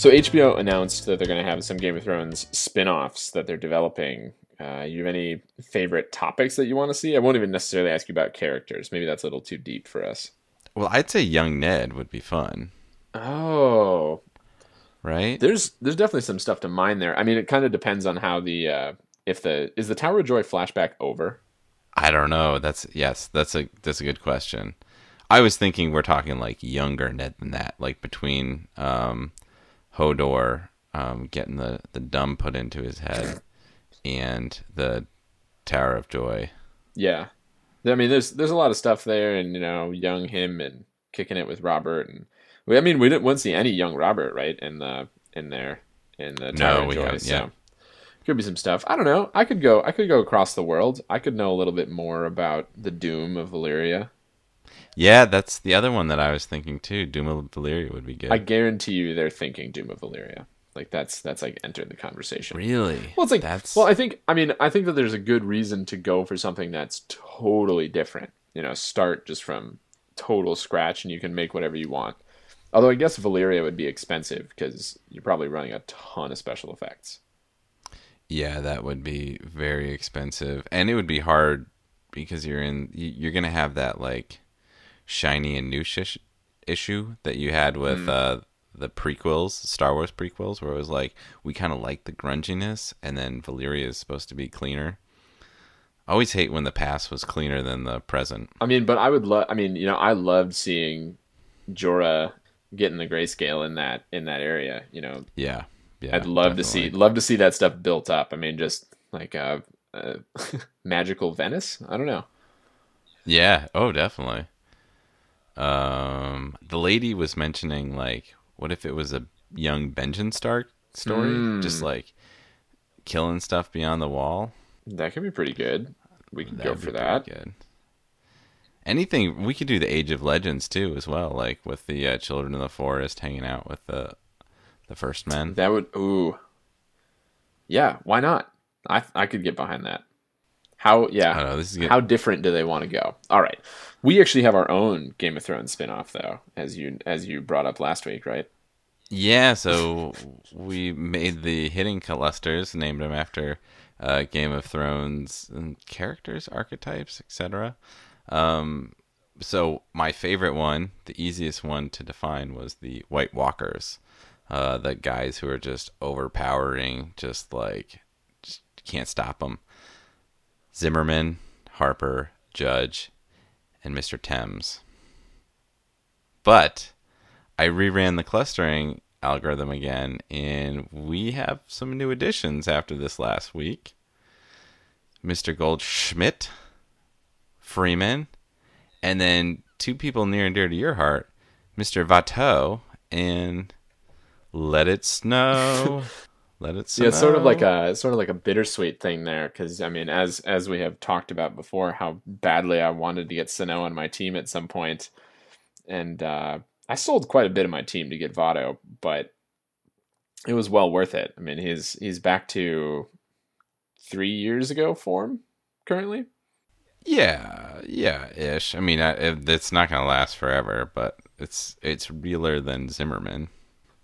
So HBO announced that they're going to have some Game of Thrones spin-offs that they're developing. Uh, you have any favorite topics that you want to see? I won't even necessarily ask you about characters. Maybe that's a little too deep for us. Well, I'd say Young Ned would be fun, Oh, right? there's there's definitely some stuff to mine there. I mean, it kind of depends on how the uh, if the is the Tower of Joy flashback over. I don't know. That's yes, that's a that's a good question. I was thinking we're talking like younger Ned than that, like between um, Hodor um, getting the the dumb put into his head and the Tower of Joy. Yeah, I mean, there's there's a lot of stuff there, and you know, young him and kicking it with Robert, and we, I mean, we didn't see any young Robert right in the in there in the No, Tower we of Joy. haven't, So yeah. could be some stuff. I don't know. I could go. I could go across the world. I could know a little bit more about the doom of Valyria. Yeah, that's the other one that I was thinking too. Doom of Valyria would be good. I guarantee you, they're thinking doom of Valyria. Like that's that's like entered the conversation. really? Well, it's like that's well, I think I mean I think that there's a good reason to go for something that's totally different. You know, start just from total scratch, and you can make whatever you want. Although I guess Valyria would be expensive because you're probably running a ton of special effects. Yeah, that would be very expensive, and it would be hard because you're in. You're gonna have that like shiny and new shish issue that you had with uh, the prequels, Star Wars prequels, where it was like we kind of like the grunginess, and then Valyria is supposed to be cleaner. I always hate when the past was cleaner than the present. I mean, but I would love. I mean, you know, I loved seeing Jorah getting the grayscale in that in that area. You know, Yeah, yeah. I'd love to see love to see that stuff built up. I mean, just like uh, uh magical Venice. I don't know. Yeah. Oh, definitely. Um, the lady was mentioning like, what if it was a young Benjen Stark story, Mm. just like killing stuff beyond the wall? That could be pretty good. We could go for that. Good. Anything we could do the Age of Legends too, as well, like with the uh, children of the forest hanging out with the the first men. That would ooh. Yeah, why not? I I could get behind that. How yeah. Know. This is good. How different do they want to go? All right. We actually have our own Game of Thrones spin-off though, as you as you brought up last week, right? Yeah, so we made the hitting clusters, named them after uh, Game of Thrones characters, archetypes, etc. Um, so my favorite one, the easiest one to define, was the White Walkers, uh, the guys who are just overpowering, just like just can't stop them. Zimmerman, Harper, Judge, and Mr. Thames. But I reran the clustering algorithm again, and we have some new additions after this last week. Mr. Goldschmidt, Freeman, and then two people near and dear to your heart, Mr. Votto and Let It Snow. Let It Snow. Yeah, it's sort of like a sort of like a bittersweet thing there because I mean, as as we have talked about before, how badly I wanted to get Sano on my team at some point, and uh, I sold quite a bit of my team to get Votto, but it was well worth it. I mean, he's he's back to three years ago form currently. Yeah, yeah, ish. I mean, I, it's not gonna last forever, but it's it's realer than Zimmerman.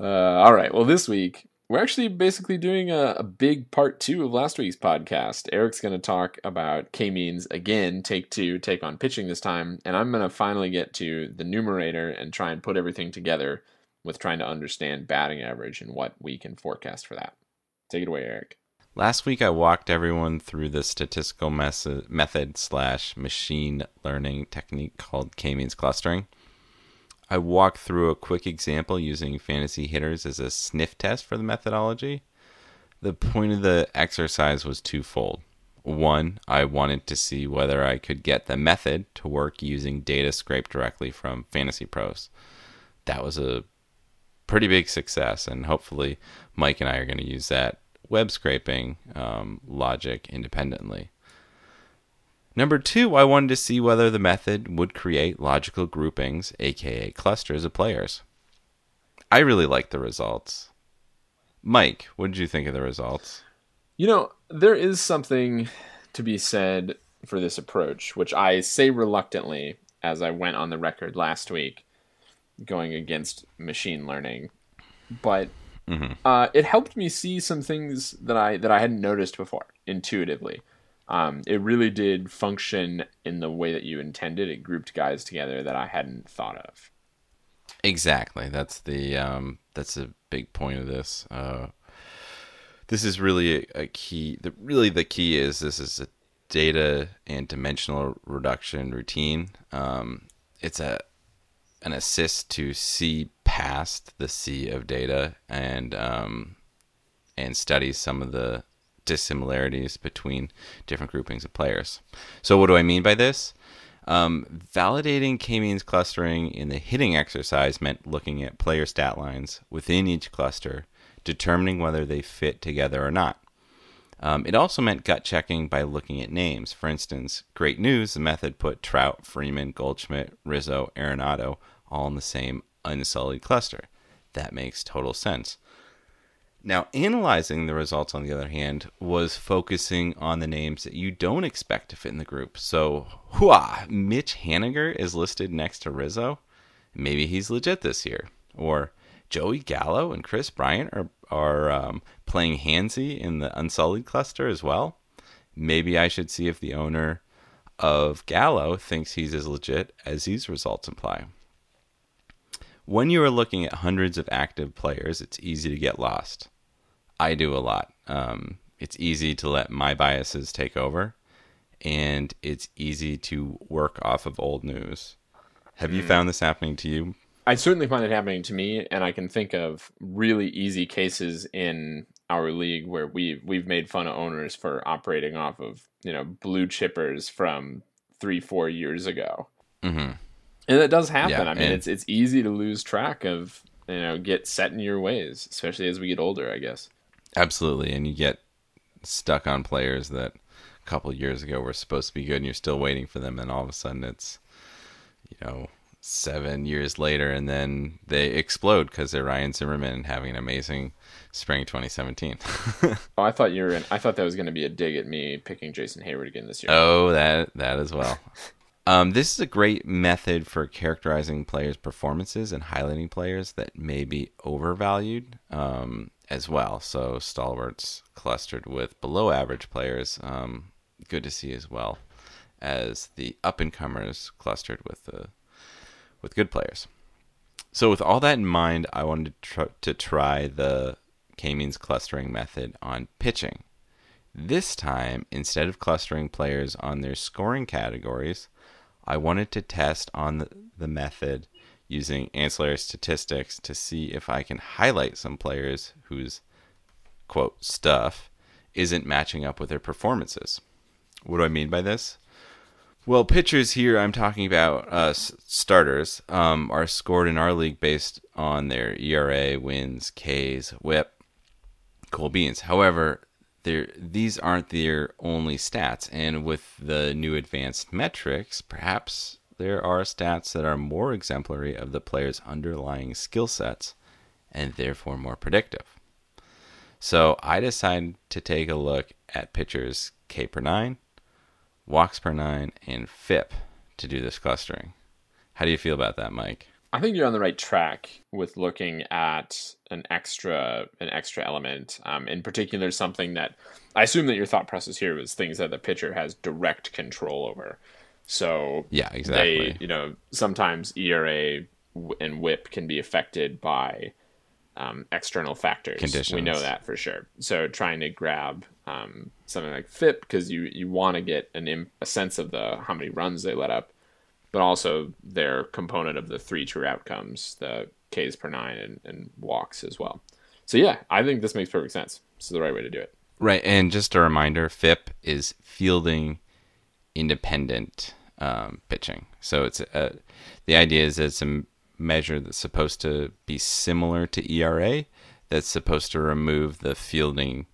Uh, all right. Well, this week we're actually basically doing a, a big part two of last week's podcast. Eric's going to talk about K means again, take two, take on pitching this time, and I'm going to finally get to the numerator and try and put everything together with trying to understand batting average and what we can forecast for that. Take it away, Eric. Last week, I walked everyone through the statistical mes- method slash machine learning technique called K-means clustering. I walked through a quick example using fantasy hitters as a sniff test for the methodology. The point of the exercise was twofold. One, I wanted to see whether I could get the method to work using data scraped directly from Fantasy Pros. That was a pretty big success, and hopefully, Mike and I are going to use that web scraping um, logic independently. Number two, I wanted to see whether the method would create logical groupings, aka clusters of players. I really liked the results. Mike, what did you think of the results? You know, there is something to be said for this approach, which I say reluctantly as I went on the record last week going against machine learning. But mm-hmm. uh, it helped me see some things that I that I hadn't noticed before intuitively. Um, it really did function in the way that you intended. It grouped guys together that I hadn't thought of. Exactly. That's the um, that's a big point of this. Uh, this is really a, a key. The, really, the key is this is a data and dimensional reduction routine. Um, it's a an assist to see past the sea of data and um, and study some of the dissimilarities between different groupings of players. So, what do I mean by this? Um, validating k-means clustering in the hitting exercise meant looking at player stat lines within each cluster, determining whether they fit together or not. Um, it also meant gut checking by looking at names. For instance, great news, the method put Trout, Freeman, Goldschmidt, Rizzo, Arenado all in the same unsullied cluster. That makes total sense. Now, analyzing the results, on the other hand, was focusing on the names that you don't expect to fit in the group. So, whoa, Mitch Haniger is listed next to Rizzo. Maybe he's legit this year. Or Joey Gallo and Kris Bryant are, are um, playing handsy in the Unsullied cluster as well. Maybe I should see if the owner of Gallo thinks he's as legit as these results imply. When you are looking at hundreds of active players, it's easy to get lost. I do a lot. Um, it's easy to let my biases take over, and it's easy to work off of old news. Have you hmm. found this happening to you? I certainly find it happening to me, and I can think of really easy cases in our league where we we've made fun of owners for operating off of you know blue chippers from three four years ago, mm-hmm. and it does happen. Yeah, I mean, it's it's easy to lose track of you know get set in your ways, especially as we get older. I guess. Absolutely, and you get stuck on players that a couple years ago were supposed to be good, and you're still waiting for them, and all of a sudden it's you know seven years later, and then they explode because they're Ryan Zimmerman having an amazing spring 2017. oh, I thought you were. In, I thought that was going to be a dig at me picking Jason Heyward again this year. Oh, that that as well. um, this is a great method for characterizing players' performances and highlighting players that may be overvalued. Um, as well. So stalwarts clustered with below average players, um, good to see as well as the up and comers clustered with the with good players. So with all that in mind, I wanted to, to try the k-means clustering method on pitching. This time, instead of clustering players on their scoring categories, I wanted to test on the, the method using ancillary statistics to see if I can highlight some players whose quote stuff isn't matching up with their performances. What do I mean by this? Well, pitchers here, I'm talking about uh, starters, um, are scored in our league based on their ERA, wins, Ks, WHIP, cool beans. However, these aren't their only stats, and with the new advanced metrics, perhaps there are stats that are more exemplary of the player's underlying skill sets and therefore more predictive. So I decided to take a look at pitchers K per 9, walks per 9, and FIP to do this clustering. How do you feel about that, Mike? I think you're on the right track with looking at an extra an extra element. Um, in particular, something that I assume that your thought process here was things that the pitcher has direct control over. So yeah, exactly. They, you know, sometimes ERA and WHIP can be affected by um, external factors. Conditions. We know that for sure. So trying to grab um, something like FIP because you you want to get an a sense of the how many runs they let up, but also their component of the three true outcomes, the Ks per nine and, and walks as well. So yeah, I think this makes perfect sense. This is the right way to do it. Right, and just a reminder, FIP is fielding independent um, pitching. So it's a, the idea is it's a measure that's supposed to be similar to ERA, that's supposed to remove the fielding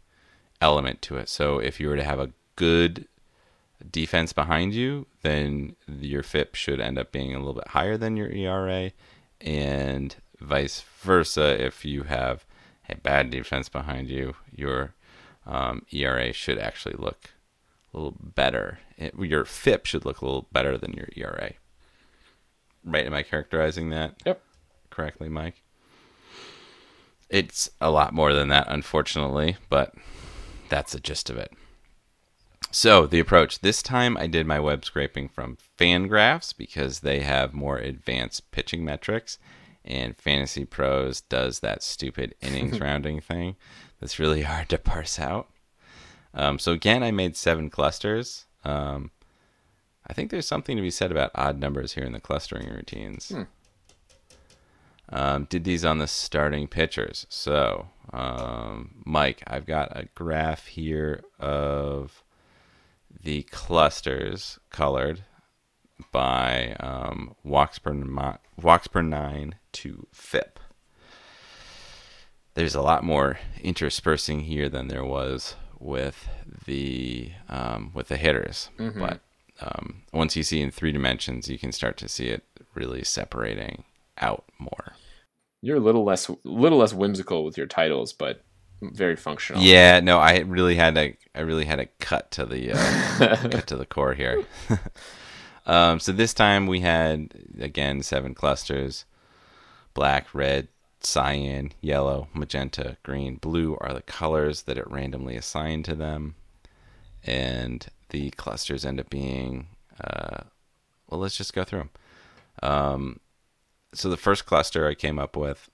element to it. So if you were to have a good defense behind you, then your FIP should end up being a little bit higher than your ERA, and vice versa. If you have a bad defense behind you, your um, ERA should actually look a little better. Your FIP should look a little better than your ERA. Right? Am I characterizing that? Yep. Correctly, Mike. It's a lot more than that, unfortunately, but that's the gist of it. So the approach this time, I did my web scraping from Fangraphs because they have more advanced pitching metrics, and Fantasy Pros does that stupid innings rounding thing that's really hard to parse out. Um, so again, I made seven clusters. Um, I think there's something to be said about odd numbers here in the clustering routines. Hmm. Um, did these on the starting pitchers. So, um, Mike, I've got a graph here of the clusters colored by um, walks, per walks per nine to FIP. There's a lot more interspersing here than there was with the um, with the hitters, Mhm. but um, once you see in three dimensions, you can start to see it really separating out more. You're a little less little less whimsical with your titles, but very functional. Yeah, no, I really had to. I really had to cut to the uh, cut to the core here. um, so this time we had again seven clusters: black, red, cyan, yellow, magenta, green, blue are the colors that it randomly assigned to them, and the clusters end up being. Uh, well, let's just go through them. Um, so the first cluster I came up with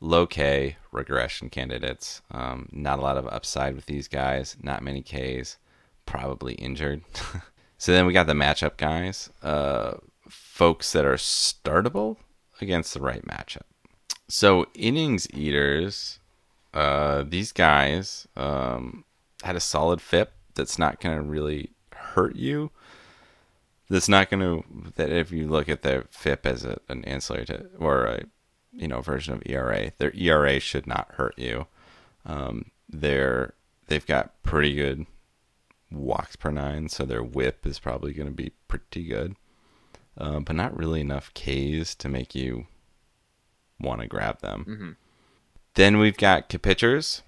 low K regression candidates. Um, not a lot of upside with these guys. Not many Ks. Probably injured. so then we got the matchup guys. Uh, folks that are startable against the right matchup. So innings eaters. Uh, these guys um, had a solid FIP that's not going to really hurt you. That's not going to that if you look at their FIP as a, an ancillary to or a you know version of ERA, their ERA should not hurt you. Um, they're they've got pretty good walks per nine, so their WHIP is probably going to be pretty good, uh, but not really enough Ks to make you want to grab them. Mhm. Then we've got pitchers.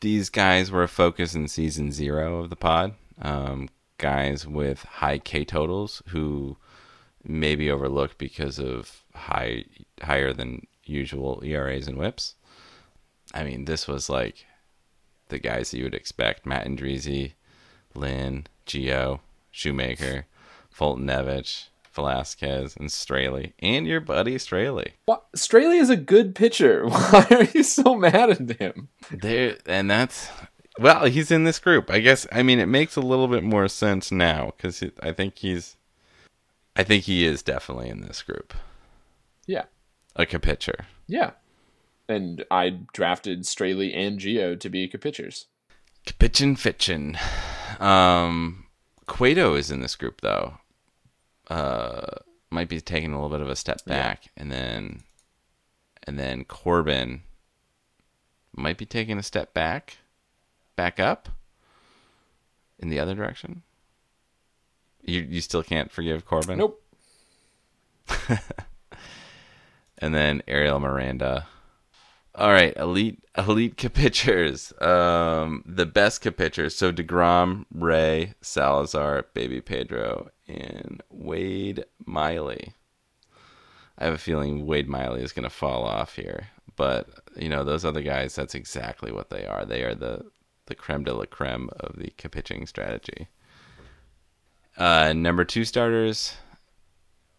These guys were a focus in season zero of the pod. Um, guys with high K totals who may be overlooked because of high higher than usual ERAs and WHIPs. I mean, this was like the guys that you would expect: Matt Andreezy, Lynn, Gio, Shoemaker, Foltynewicz, Velasquez, and Straily, and your buddy Straily. What? Straily is a good pitcher. Why are you so mad at him? There and that's well, he's in this group. I guess. I mean, it makes a little bit more sense now because I think he's. I think he is definitely in this group. Yeah. Like a pitcher. Yeah. And I drafted Straily and Gio to be pitchers. Pitchin' Fitchin. Um, Cueto is in this group though. Uh, might be taking a little bit of a step Yeah. back, and then, and then Corbin might be taking a step back, back up, in the other direction. You you still can't forgive Corbin. Nope. and then Ariel Miranda. All right, elite elite pitchers. Um, the best pitchers. So Degrom, Ray, Salazar, Baby Pedro, and Wade Miley. I have a feeling Wade Miley is going to fall off here, but you know those other guys. That's exactly what they are. They are the the creme de la creme of the pitching strategy. Uh, number two starters,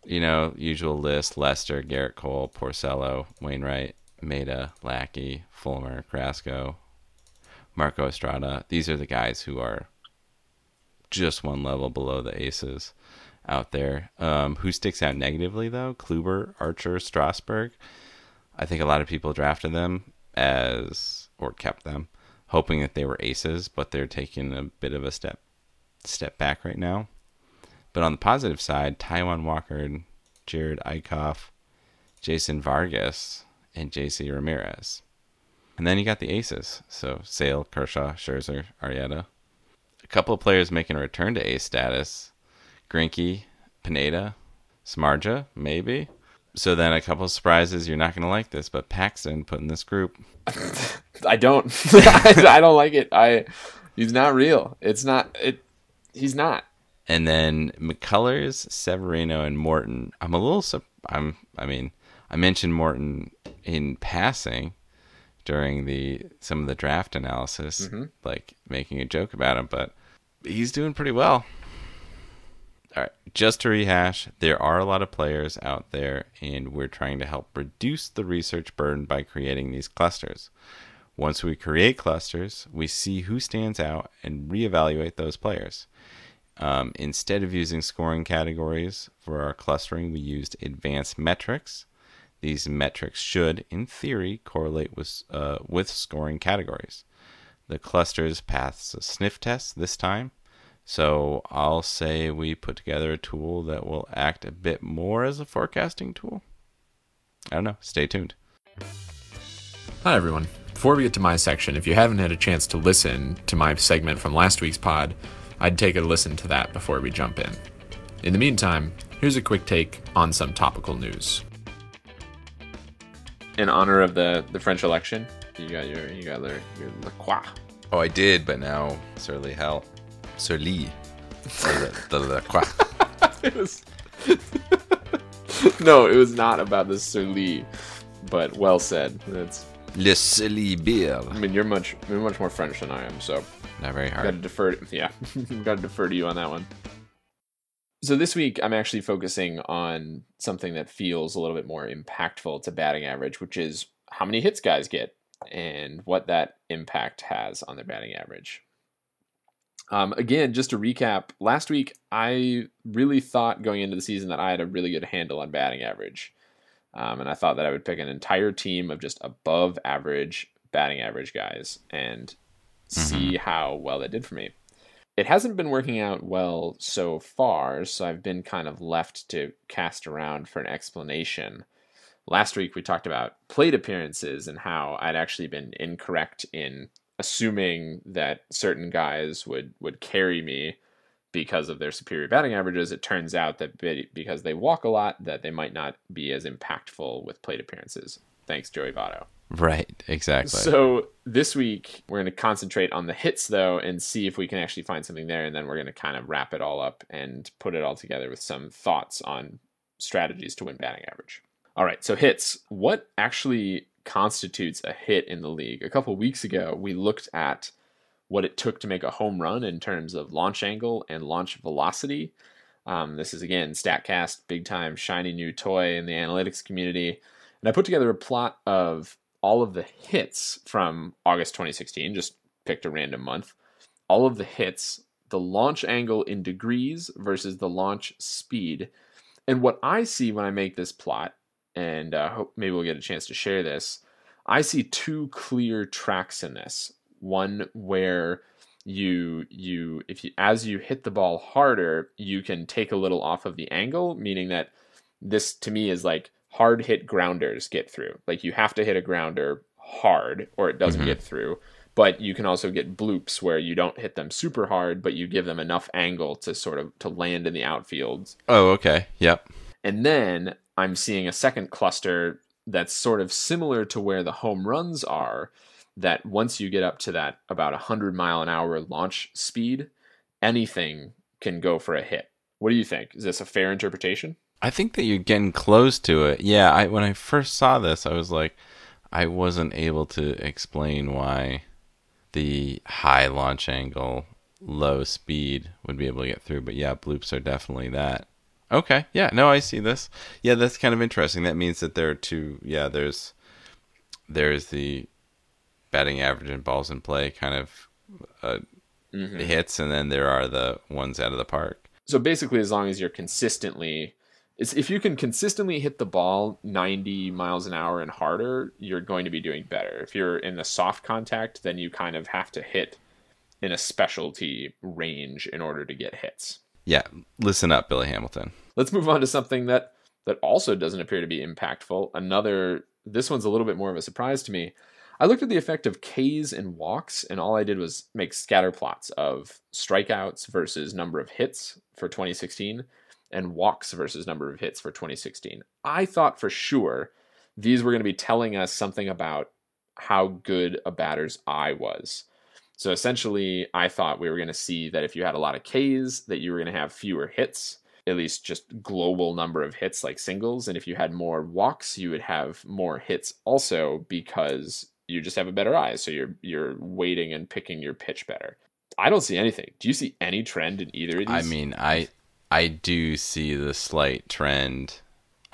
you know, usual list: Lester, Gerrit Cole, Porcello, Wainwright, Maeda, Lackey, Fulmer, Carrasco, Marco Estrada. These are the guys who are just one level below the aces out there. Um, who sticks out negatively though? Kluber, Archer, Strasburg. I think a lot of people drafted them as or kept them, hoping that they were aces, but they're taking a bit of a step step back right now. But on the positive side, Taijuan Walker, Jared Eickhoff, Jason Vargas, and JC Ramirez. And then you got the aces. So Sale, Kershaw, Scherzer, Arrieta. A couple of players making a return to ace status. Greinke, Pineda, Samardzija, maybe. So then a couple of surprises. You're not going to like this, but Paxton put in this group. I don't. I don't like it. I. He's not real. It's not. It. He's not. And then McCullers, Severino, and Morton. I'm a little. I'm. I mean, I mentioned Morton in passing during the some of the draft analysis, mm-hmm. like making a joke about him, but he's doing pretty well. All right, just to rehash, there are a lot of players out there, and we're trying to help reduce the research burden by creating these clusters. Once we create clusters, we see who stands out and reevaluate those players. Um, instead of using scoring categories for our clustering, we used advanced metrics. These metrics should, in theory, correlate with, uh, with scoring categories. The clusters pass a sniff test this time, so I'll say we put together a tool that will act a bit more as a forecasting tool. I don't know. Stay tuned. Hi, everyone. Before we get to my section, if you haven't had a chance to listen to my segment from last week's pod, I'd take a listen to that before we jump in. In the meantime, here's a quick take on some topical news. In honor of the, the French election, you got your you got your, your La Croix. Oh, I did, but now Surly Hell. Surly. the, the La Croix. it was... no, it was not about the Surly, but well said. That's Le Surly beer. I mean, you're much you're much more French than I am, so not very hard. Got to defer. Yeah, got to defer to you on that one. So this week, I'm actually focusing on something that feels a little bit more impactful to batting average, which is how many hits guys get and what that impact has on their batting average. Um, again, just to recap, last week I really thought going into the season that I had a really good handle on batting average. Um, and I thought that I would pick an entire team of just above average batting average guys and mm-hmm. see how well that did for me. It hasn't been working out well so far, so I've been kind of left to cast around for an explanation. Last week we talked about plate appearances and how I'd actually been incorrect in assuming that certain guys would would carry me because of their superior batting averages. It turns out that because they walk a lot, that they might not be as impactful with plate appearances. Thanks, Joey Votto. Right, exactly. So this week we're going to concentrate on the hits though and see if we can actually find something there and then we're going to kind of wrap it all up and put it all together with some thoughts on strategies to win batting average. All right, so hits. What actually constitutes a hit in the league? A couple weeks ago we looked at what it took to make a home run in terms of launch angle and launch velocity. Um, this is again StatCast, big time shiny new toy in the analytics community. And I put together a plot of all of the hits from August 2016, just picked a random month, all of the hits, the launch angle in degrees versus the launch speed. And what I see when I make this plot, and uh, hope maybe we'll get a chance to share this, I see two clear tracks in this. One where you you if you as you hit the ball harder, you can take a little off of the angle, meaning that this to me is like hard hit grounders get through. Like you have to hit a grounder hard or it doesn't mm-hmm. get through. But you can also get bloops where you don't hit them super hard, but you give them enough angle to sort of to land in the outfield. Oh, okay. Yep. And then I'm seeing a second cluster that's sort of similar to where the home runs are. That once you get up to that about 100 mile an hour launch speed, anything can go for a hit. What do you think? Is this a fair interpretation? I think that you're getting close to it. Yeah, I when I first saw this, I was like, I wasn't able to explain why the high launch angle, low speed would be able to get through. But yeah, bloops are definitely that. Okay, yeah, no, I see this. Yeah, that's kind of interesting. That means that there are two. Yeah, there's there's the batting average and balls in play kind of uh, mm-hmm. hits, and then there are the ones out of the park. So basically, as long as you're consistently It's, if you can consistently hit the ball 90 miles an hour and harder, you're going to be doing better. If you're in the soft contact, then you kind of have to hit in a specialty range in order to get hits. Yeah, listen up, Billy Hamilton. Let's move on to something that that also doesn't appear to be impactful. Another this one's a little bit more of a surprise to me. I looked at the effect of Ks and walks, and all I did was make scatter plots of strikeouts versus number of hits for 2016 and walks versus number of hits for 2016. I thought for sure these were going to be telling us something about how good a batter's eye was. So essentially, I thought we were going to see that if you had a lot of Ks, that you were going to have fewer hits, at least just global number of hits like singles. And if you had more walks, you would have more hits also because you just have a better eye. So you're you're waiting and picking your pitch better. I don't see anything. Do you see any trend in either of these? I mean, I I do see the slight trend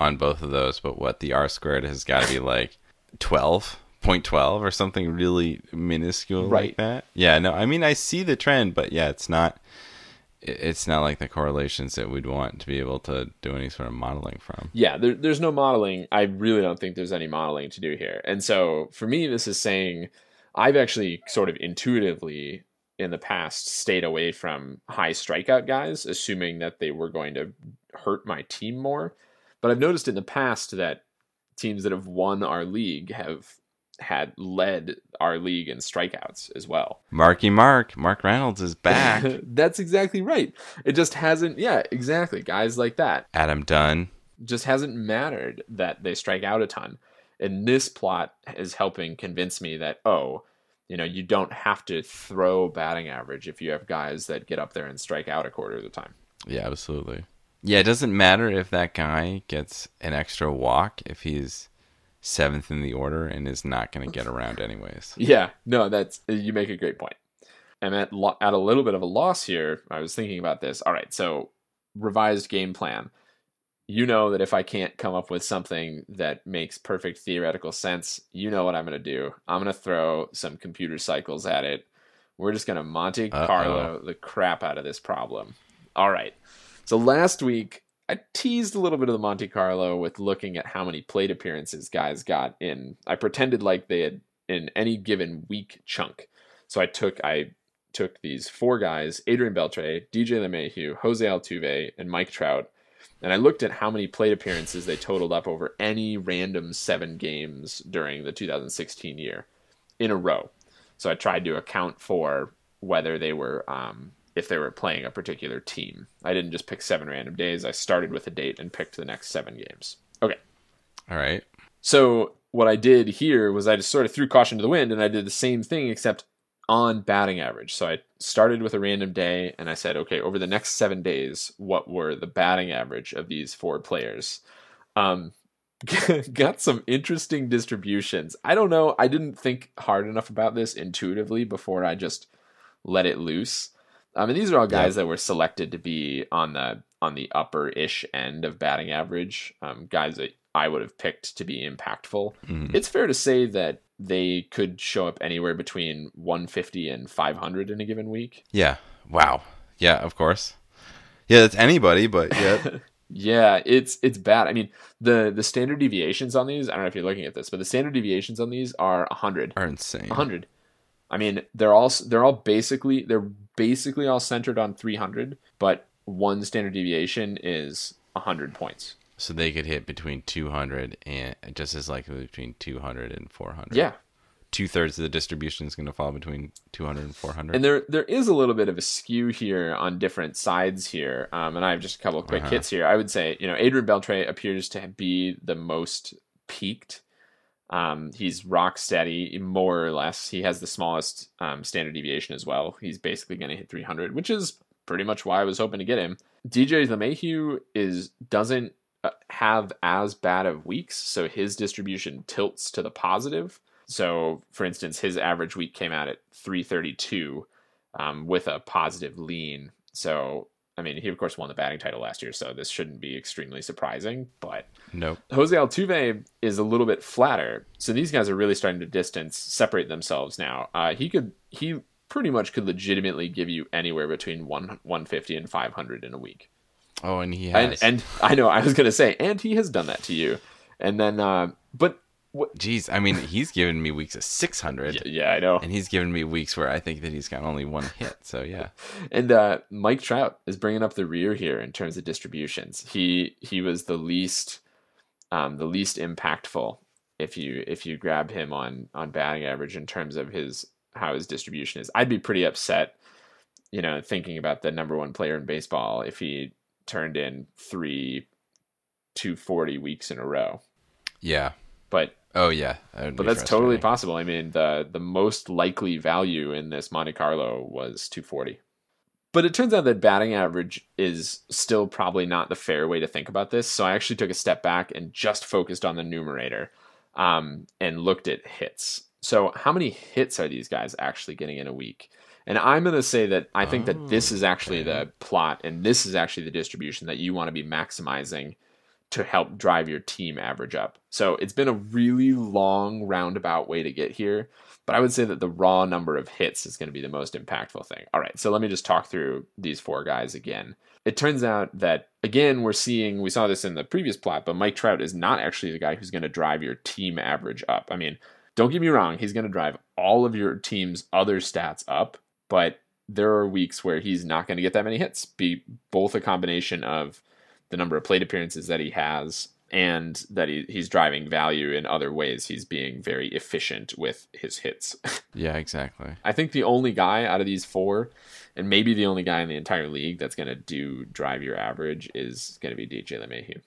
on both of those, but what the R squared has got to be like 12 point twelve or something really minuscule Right. like that. Yeah, no, I mean I see the trend, but yeah, it's not. It's not like the correlations that we'd want to be able to do any sort of modeling from. yeah, there, there's no modeling. I really don't think there's any modeling to do here. And so for me, this is saying I've actually sort of intuitively in the past stayed away from high strikeout guys, assuming that they were going to hurt my team more. But I've noticed in the past that teams that have won our league have had led our league in strikeouts as well. Marky Mark, Mark Reynolds is back. That's exactly right. It just hasn't, yeah, exactly. Guys like that. Adam Dunn. just hasn't mattered that they strike out a ton. And this plot is helping convince me that, oh, you know, you don't have to throw batting average if you have guys that get up there and strike out a quarter of the time. Yeah, absolutely. Yeah, it doesn't matter if that guy gets an extra walk if he's seventh in the order and is not going to get around anyways. Yeah, no, that's you make a great point. I'm at lo- at a little bit of a loss here. I was thinking about this. All right, so revised game plan. You know that if I can't come up with something that makes perfect theoretical sense, you know what I'm going to do. I'm going to throw some computer cycles at it. We're just going to Monte Uh-oh. Carlo the crap out of this problem. All right. So last week I teased a little bit of the Monte Carlo with looking at how many plate appearances guys got in. I pretended like they had in any given week chunk. So I took I took these four guys: Adrian Beltre, DJ LeMahieu, Jose Altuve, and Mike Trout, and I looked at how many plate appearances they totaled up over any random seven games during the 2016 year in a row. So I tried to account for whether they were um, if they were playing a particular team. I didn't just pick seven random days. I started with a date and picked the next seven games. Okay. All right. So what I did here was I just sort of threw caution to the wind and I did the same thing except on batting average. So I started with a random day and I said, okay, over the next seven days, what were the batting average of these four players? Um, got some interesting distributions. I don't know. I didn't think hard enough about this intuitively before I just let it loose. I mean, these are all guys that were selected to be on the on the upper ish end of batting average. Um, guys that I would have picked to be impactful. Mhm. It's fair to say that they could show up anywhere between 150 and 500 in a given week. Yeah. Wow. Yeah, of course. Yeah, that's anybody, but yeah. Yeah, it's it's bad. I mean, the the standard deviations on these, I don't know if you're looking at this, but the standard deviations on these are 100. are insane. 100. I mean, they're all they're all basically they're basically all centered on 300, but one standard deviation is 100 points. So they could hit between 200 and just as likely between 200 and 400. Yeah. Two thirds of the distribution is going to fall between 200 and 400. And there there is a little bit of a skew here on different sides here. Um, and I have just a couple of quick Uh-huh. hits here. I would say, you know, Adrian Beltre appears to be the most peaked. Um, he's rock steady, more or less. He has the smallest um, standard deviation as well. He's basically going to hit 300, which is pretty much why I was hoping to get him. DJ LeMahieu is doesn't have as bad of weeks, so his distribution tilts to the positive. So, for instance, his average week came out at 332 um, with a positive lean. So, I mean, he of course won the batting title last year, so this shouldn't be extremely surprising. But nope. Jose Altuve is a little bit flatter, so these guys are really starting to distance, separate themselves now. Uh, he could, he pretty much could legitimately give you anywhere between one 150 and 500 in a week. Oh, and he And has. and I know I was gonna say, and he has done that to you. And then, uh, but what? Jeez, I mean, he's given me weeks of 600, Yeah, I know. and he's given me weeks where I think that he's got only one hit. So yeah, And uh, Mike Trout is bringing up the rear here in terms of distributions. He he was the least um, the least impactful if you if you grab him on on batting average in terms of his how his distribution is. I'd be pretty upset, you know, thinking about the number one player in baseball if he turned in three 240 weeks in a row. yeah. But Oh yeah, that but that's totally possible. I mean, the the most likely value in this Monte Carlo was 240. But it turns out that batting average is still probably not the fair way to think about this. So I actually took a step back and just focused on the numerator um, and looked at hits. So how many hits are these guys actually getting in a week? And I'm going to say that I think that this is actually okay. the plot and this is actually the distribution that you want to be maximizing to help drive your team average up. So it's been a really long roundabout way to get here, but I would say that the raw number of hits is going to be the most impactful thing. All right, so let me just talk through these four guys again. It turns out that again we're seeing we saw this in the previous plot, but Mike Trout is not actually the guy who's going to drive your team average up. I mean, don't get me wrong, he's going to drive all of your team's other stats up, but there are weeks where he's not going to get that many hits. Be both a combination of the number of plate appearances that he has and that he, he's driving value in other ways. He's being very efficient with his hits. Yeah, exactly. I think the only guy out of these four, and maybe the only guy in the entire league that's going to do drive your average is going to be DJ LeMahieu.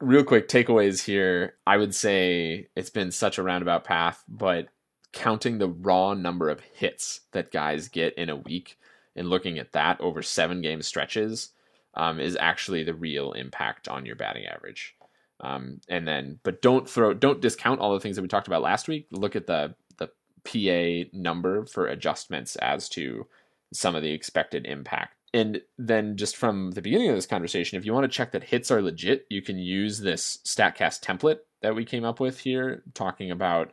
Real quick takeaways here. I would say it's been such a roundabout path, but counting the raw number of hits that guys get in a week and looking at that over seven game stretches um, is actually the real impact on your batting average. Um, and then, but don't throw, don't discount all the things that we talked about last week. Look at the the PA number for adjustments as to some of the expected impact. And then, just from the beginning of this conversation, if you want to check that hits are legit, you can use this StatCast template that we came up with here, talking about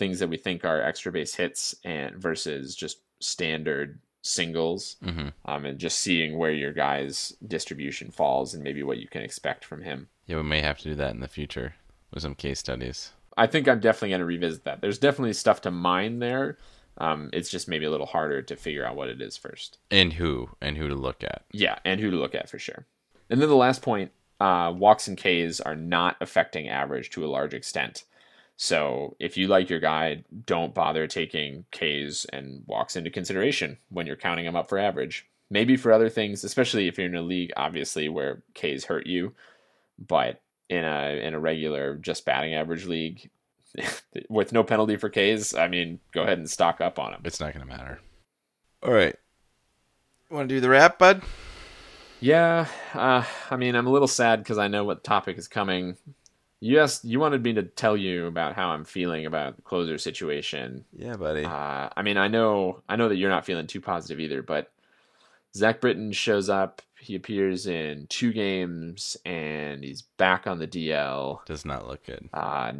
things that we think are extra base hits and versus just standard singles, hmm um, and just seeing where your guy's distribution falls and maybe what you can expect from him. Yeah, we may have to do that in the future with some case studies. I think I'm definitely going to revisit that. There's definitely stuff to mine there. Um, it's just maybe a little harder to figure out what it is first. And who and who to look at. Yeah, and who to look at for sure. And then the last point uh, walks and Ks are not affecting average to a large extent. So if you like your guy, don't bother taking Ks and walks into consideration when you're counting them up for average. Maybe for other things, especially if you're in a league, obviously where Ks hurt you, but in a in a regular just batting average league with no penalty for Ks, I mean, go ahead and stock up on them. It's not going to matter. All right. Want to do the wrap, bud? Yeah, uh, I mean, I'm a little sad because I know what topic is coming. You asked, you wanted me to tell you about how I'm feeling about the closer situation. Yeah, buddy. Uh, I mean, I know, I know that you're not feeling too positive either, but Zach Britton shows up. He appears in two games, and he's back on the DL. Does not look good. Uh,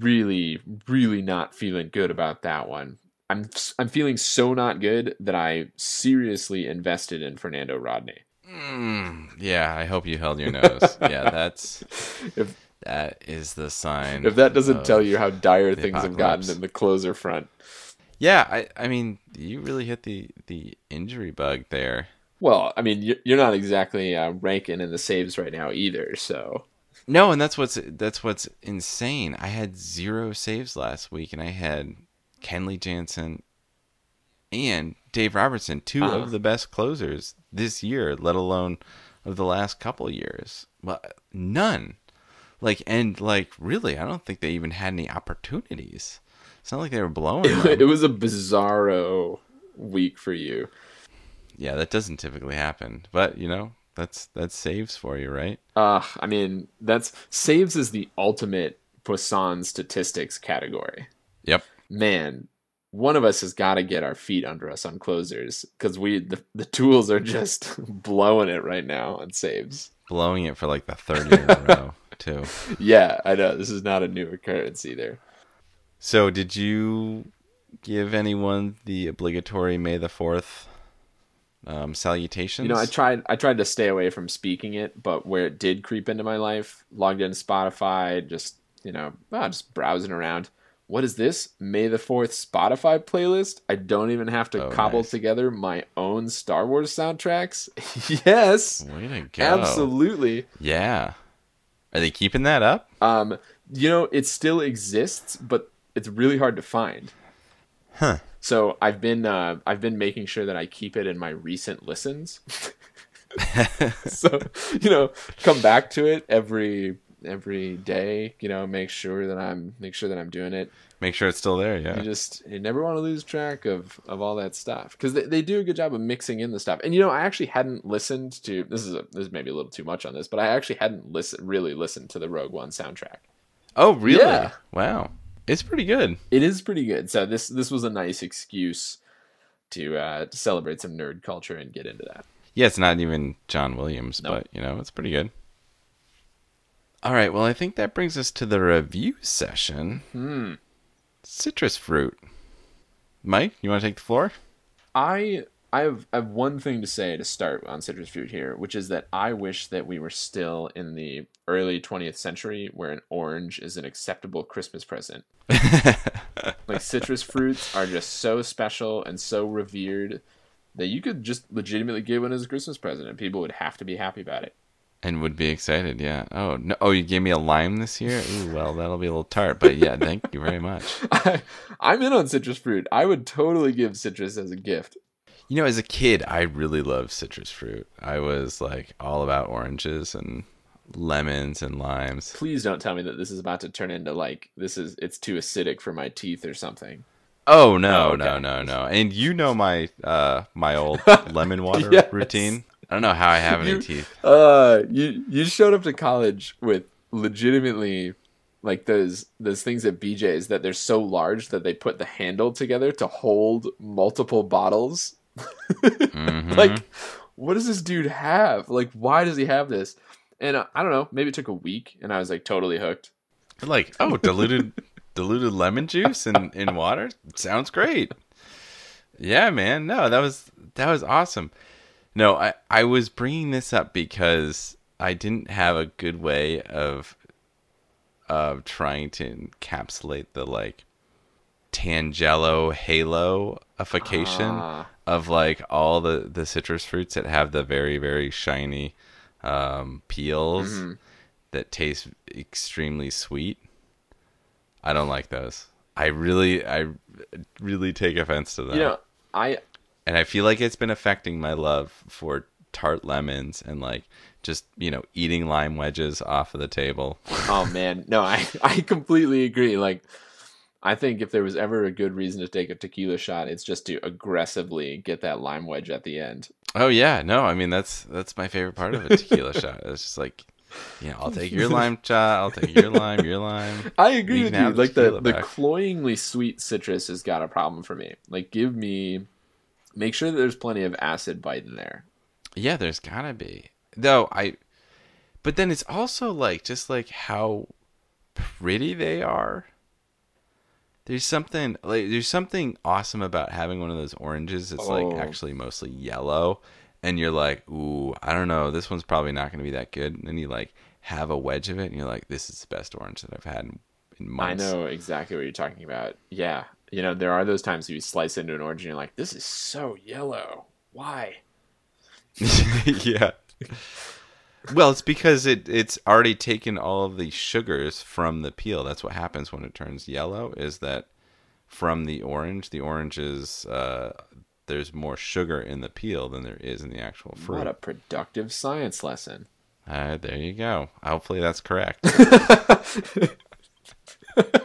really, really not feeling good about that one. I'm, I'm feeling so not good that I seriously invested in Fernando Rodney. Mm, yeah, I hope you held your nose. yeah, that's If that is the sign. if that doesn't tell you how dire things have gotten in the closer front. Yeah, I I mean, you really hit the the injury bug there. Well, I mean, you're- you're not exactly uh, ranking in the saves right now either. So No, and that's what's that's what's insane. I had zero saves last week, and I had Kenley Jansen and Dave Robertson, 2 Uh-huh. of the best closers this year, let alone of the last couple years. Well, none. Like and like really, I don't think they even had any opportunities. It's not like they were blowing it, them. was a bizarro week for you. yeah, that doesn't typically happen. But you know, that's that's saves for you, right? Uh, I mean, that's saves is the ultimate Poisson statistics category. Yep. Man, one of us has got to get our feet under us on closers because we the, the tools are just blowing it right now on saves. Blowing it for like the third year in a row, too. Yeah, I know this is not a new occurrence either. So, did you give anyone the obligatory May the 4th um, salutations. You know, I tried I tried to stay away from speaking it, but where it did creep into my life, logged in Spotify, just you know, ah, just browsing around. What is this? May the Fourth Spotify playlist? I don't even have to Oh, cobble nice. together my own Star Wars soundtracks. yes, Way to go. absolutely. Yeah. Are they keeping that up? Um, you know, it still exists, but it's really hard to find. Huh. So I've been uh, I've been making sure that I keep it in my recent listens. so you know, come back to it every every day. You know, make sure that I'm make sure that I'm doing it. Make sure it's still there. Yeah. You just you never want to lose track of of all that stuff because they, they do a good job of mixing in the stuff. And you know, I actually hadn't listened to this is a, this is maybe a little too much on this, but I actually hadn't listen really listened to the Rogue One soundtrack. Oh, really? Yeah. Wow. It's pretty good. It is pretty good. So this this was a nice excuse to uh, to celebrate some nerd culture and get into that. Yeah, it's not even John Williams, No. but you know, it's pretty good. All right, well, I think that brings us to the review session. Hmm. Citrus fruit. Mike, you want to take the floor? I I have, I have one thing to say to start on citrus fruit here, which is that I wish that we were still in the early 20th century where an orange is an acceptable Christmas present. Like citrus fruits are just so special and so revered that you could just legitimately give one as a Christmas present and people would have to be happy about it. And would be excited, yeah. Oh, no. Oh, you gave me a lime this year? Ooh, well, that'll be a little tart, but yeah, thank you very much. I, I'm in on citrus fruit. I would totally give citrus as a gift. You know, as a kid, I really loved citrus fruit. I was like all about oranges and lemons and limes. Please don't tell me that this is about to turn into like this is it's too acidic for my teeth or something. Oh no, Oh, no, no, no! And you know my uh my old lemon water Yes. routine. I don't know how I have any You- teeth. Uh, you you showed up to college with legitimately like those those things at BJ's that they're so large that they put the handle together to hold multiple bottles. Mhm. Like, what does this dude have? Like, why does he have this? And uh, I don't know. Maybe it took a week, and I was like totally hooked. like oh diluted diluted lemon juice in in water sounds great. Yeah, man. No, that was that was awesome. No, I I was bringing this up because I didn't have a good way of of trying to encapsulate the like Tangelo haloification Ah. of like all the the citrus fruits that have the very very shiny um, peels Mm-hmm. that taste extremely sweet. I don't like those. I really I really take offense to them. You know, I and I feel like it's been affecting my love for tart lemons and like just, you know, eating lime wedges off of the table. oh man, no, I I completely agree. Like, I think if there was ever a good reason to take a tequila shot, it's just to aggressively get that lime wedge at the end. Oh yeah, no, I mean that's that's my favorite part of a tequila shot. It's just like, you know, I'll take your lime shot, I'll take your lime, your lime. I agree with you. Like the tequila the cloyingly sweet citrus has got a problem for me. Like, give me, make sure that there's plenty of acid bite in there. Yeah, there's gotta be. Though I but then it's also like just like how pretty they are. There's something like there's something awesome about having one of those oranges. It's Oh. like actually mostly yellow and you're like, "Ooh, I don't know, this one's probably not going to be that good." And then you like have a wedge of it and you're like, "This is the best orange that I've had in, in months." I know exactly what you're talking about. Yeah, you know there are those times you slice into an orange and you're like, this is so yellow. Why? yeah. Well, it's because it it's already taken all of the sugars from the peel. That's what happens when it turns yellow. Is that from the orange? The orange is uh, there's more sugar in the peel than there is in the actual fruit. What a productive science lesson. Uh, there you go. Hopefully that's correct.